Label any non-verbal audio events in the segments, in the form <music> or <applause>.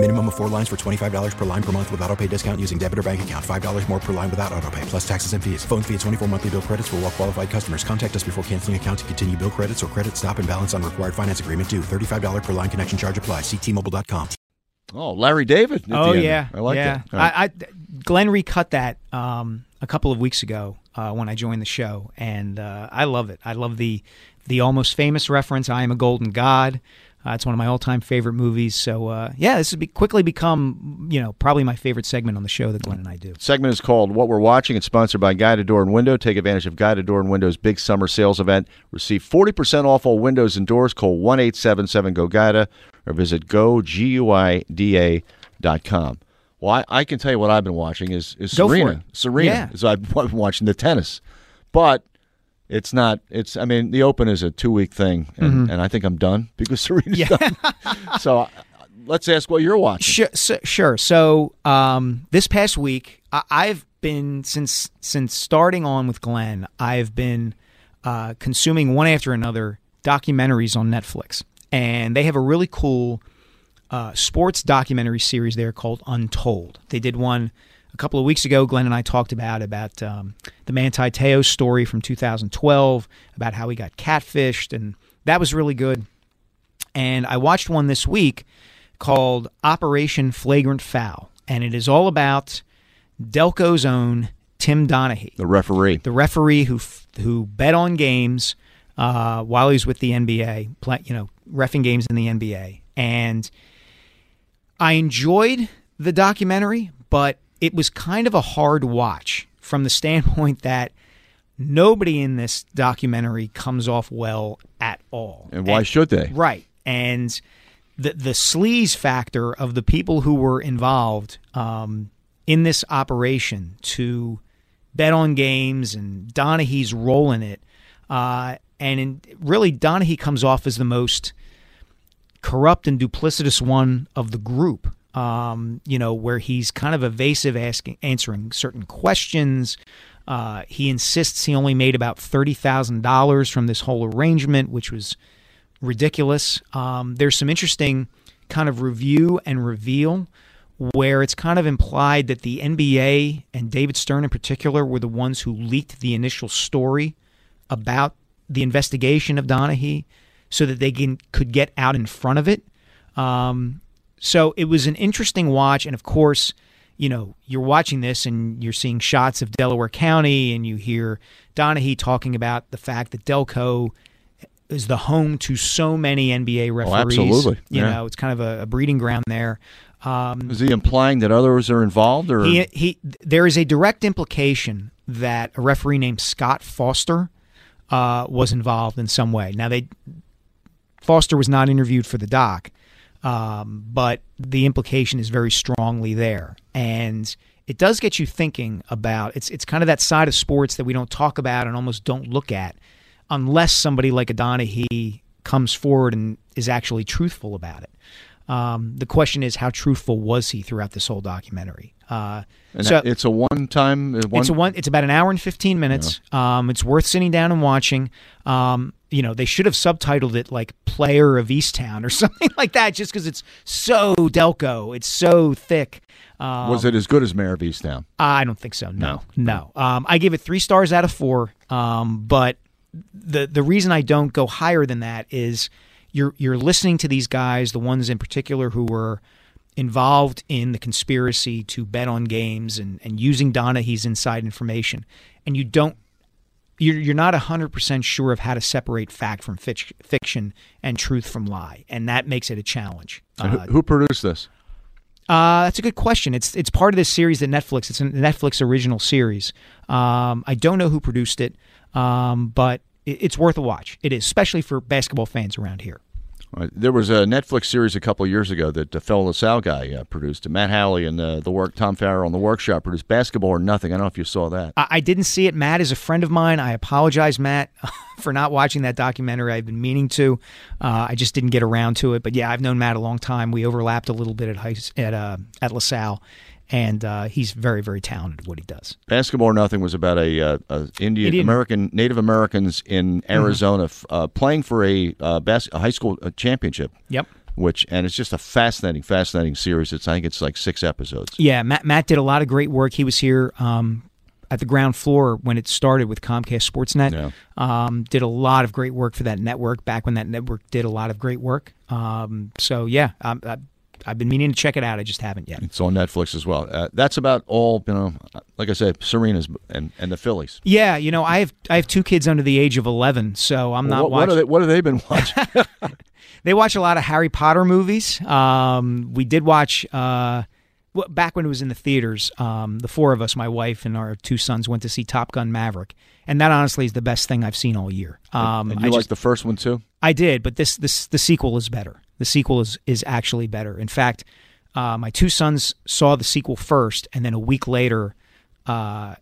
Minimum of four lines for $25 per line per month with auto pay discount using debit or bank account. $5 more per line without auto pay, plus taxes and fees. Phone fee at 24 monthly bill credits for all well qualified customers. Contact us before canceling account to continue bill credits or credit stop and balance on required finance agreement due. $35 per line connection charge apply. Ctmobile.com. Oh, Larry David. Oh the end. yeah, I like yeah. that. All right. I, I Glenn recut that um, a couple of weeks ago uh, when I joined the show, and uh, I love it. I love the the almost famous reference. I am a golden god. Uh, it's one of my all time favorite movies. So uh, yeah, this has be, quickly become you know probably my favorite segment on the show that Glenn and I do. segment is called What We're Watching. It's sponsored by Guida Door and Window. Take advantage of Guida Door and Window's big summer sales event. Receive 40% off all windows and doors. Call 1 877 GO GUIDA or visit goguida.com. Well, I, I can tell you what I've been watching is, is Go Serena. Serena. Yeah. So I've been <laughs> watching the tennis. But it's not, it's, I mean, the Open is a two week thing, and, and I think I'm done <laughs> because Serena's done. <laughs> so uh, let's ask what you're watching. Sure, so, sure. So um, this past week, I, I've been since since starting on with Glenn. I've been uh, consuming one after another documentaries on Netflix, and they have a really cool uh, sports documentary series there called Untold. They did one a couple of weeks ago. Glenn and I talked about about um, the Manti Te'o story from 2012, about how he got catfished, and that was really good. And I watched one this week called Operation Flagrant Foul, and it is all about Delco's own Tim Donaghy, The referee. the referee who who bet on games uh, while he was with the NBA, play, you know, refing games in the NBA, and I enjoyed the documentary, but it was kind of a hard watch from the <laughs> standpoint that nobody in this documentary comes off well at all. And why should they? Right. And the the sleaze factor of the people who were involved um, in this operation to bet on games and Donaghy's role in it. Uh, and in, really, Donaghy comes off as the most corrupt and duplicitous one of the group. Um, you know, where he's kind of evasive, asking, answering certain questions. Uh, he insists he only made about thirty thousand dollars from this whole arrangement, which was ridiculous. Um, there's some interesting kind of review and reveal where it's kind of implied that the NBA and David Stern in particular were the ones who leaked the initial story about the investigation of Donaghy so that they can, could get out in front of it. Um, so it was an interesting watch. And of course, you know, you're watching this and you're seeing shots of Delaware County and you hear Donaghy talking about the fact that Delco is the home to so many NBA referees. absolutely. You Yeah. know, it's kind of a, a breeding ground there. Um, Is he implying that others are involved, or he, he, there is a direct implication that a referee named Scott Foster uh, was involved in some way. Now, they Foster was not interviewed for the doc, um, but the implication is very strongly there, and it does get you thinking about. It's it's kind of that side of sports that we don't talk about and almost don't look at, unless somebody like a Donaghy comes forward and is actually truthful about it. Um, the question is, how truthful was he throughout this whole documentary? Uh, so it's a one-time? uh, One, it's a one. It's about an hour and fifteen minutes. Um, it's worth sitting down and watching. Um, you know, they should have subtitled it like "Player of Easttown" or <laughs> something like that, just because it's so Delco. It's so thick. Um, was it as good as Mare of Easttown? I don't think so. No, no. Um, I give it three stars out of four. Um, but the the reason I don't go higher than that is you're you're listening to these guys, the ones in particular who were involved in the conspiracy to bet on games and, and using Donaghy's inside information, and you don't. You're, you're not 100% sure of how to separate fact from fic- fiction and truth from lie. And that makes it a challenge. And who, Uh, who produced this? uh, that's a good question. It's it's part of this series that Netflix. It's a Netflix original series. Um, I don't know who produced it, um, but it's worth a watch. It is, especially for basketball fans around here. Right. There was a Netflix series a couple years ago that the fellow LaSalle guy uh, produced. Matt Halley and uh, the work Tom Farrell on the workshop produced Basketball or Nothing. I don't know if you saw that. I, I didn't see it. Matt is a friend of mine. I apologize, Matt, <laughs> for not watching that documentary. I've been meaning to. Uh, I just didn't get around to it. But yeah, I've known Matt a long time. We overlapped a little bit at high, at uh, at LaSalle, and uh, he's very very talented at what he does. Basketball or Nothing was about a, uh, a Indian, Indian- American Native Americans in Arizona f uh, playing for a, uh, bas- a high school championship. Yep. Which and it's just a fascinating, fascinating series. It's I think it's like six episodes. Yeah, Matt, Matt did a lot of great work. He was here um, at the ground floor when it started with Comcast Sportsnet. Yeah. Um, did a lot of great work for that network back when that network did a lot of great work. Um, so yeah, um, I've been meaning to check it out. I just haven't yet. It's on Netflix as well. Uh, that's about all. You know, like I said, Serena's and, and the Phillies. Yeah, you know, I have I have two kids under the age of eleven, so I'm not what, what, watching. are they, what have they been watching? <laughs> <laughs> They watch a lot of Harry Potter movies. Um, we did watch uh, back when it was in the theaters. Um, the four of us, my wife and our two sons, went to see Top Gun Maverick, and that honestly is the best thing I've seen all year. Um, and I you like just- the first one too? I did, but this this the sequel is better. The sequel is is actually better. In fact, uh, my two sons saw the sequel first, and then a week later, uh,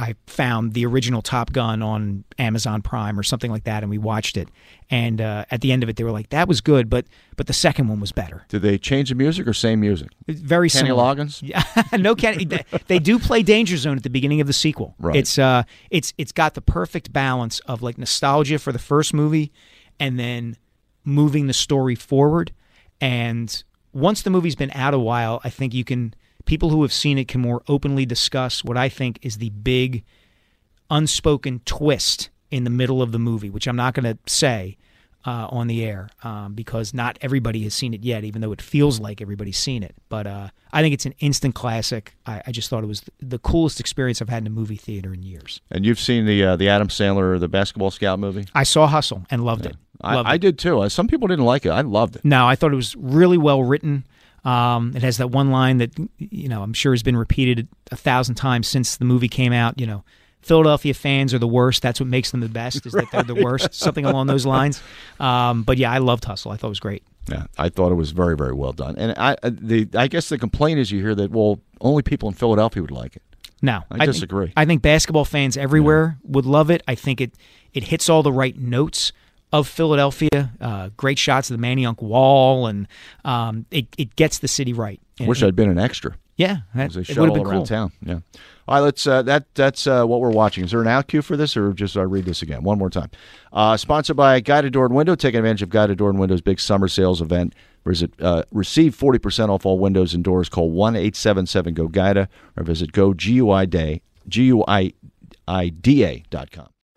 I found the original Top Gun on Amazon Prime or something like that, and we watched it. And uh, at the end of it, they were like, "That was good, but but the second one was better." Did they change the music or same music? It's very Kenny similar. Loggins? <laughs> Yeah, no Kenny. they- they do play Danger Zone at the beginning of the sequel. Right. It's uh, it's it's got the perfect balance of like nostalgia for the first movie, and then moving the story forward. And once the movie's been out a while, I think you can people who have seen it can more openly discuss what I think is the big unspoken twist in the middle of the movie, which I'm not going to say uh, on the air um, because not everybody has seen it yet, even though it feels like everybody's seen it. But uh, I think it's an instant classic. I, I just thought it was the coolest experience I've had in a movie theater in years. And you've seen the uh, the Adam Sandler the Basketball Scout movie? I saw Hustle and loved it. Loved I, I did too. Uh, Some people didn't like it. I loved it. No, I thought it was really well written. Um, it has that one line that you know I'm sure has been repeated a thousand times since the movie came out. You know, Philadelphia fans are the worst. That's what makes them the best. Is that they're the worst? Something along those lines. Um, but yeah, I loved Hustle. I thought it was great. Yeah, I thought it was very very well done. And I uh, the I guess the complaint is you hear that well only people in Philadelphia would like it. No, I think- disagree. I think basketball fans everywhere would love it. I think it it hits all the right notes of Philadelphia. Uh, great shots of the Manayunk Wall, and um, it it gets the city right. And- Wish I'd been an extra. Yeah, that, they would all have been around cool. town. Yeah. All right, let's. Uh, that that's uh, what we're watching. Is there an out cue for this, or just uh, read this again one more time? Uh, sponsored by Guida Door and Window. Take advantage of Guida Door and Window's big summer sales event. Visit uh, receive forty percent off all windows and doors. Call one eight seven seven go Guida or visit go GUI day G U I I D A dot com.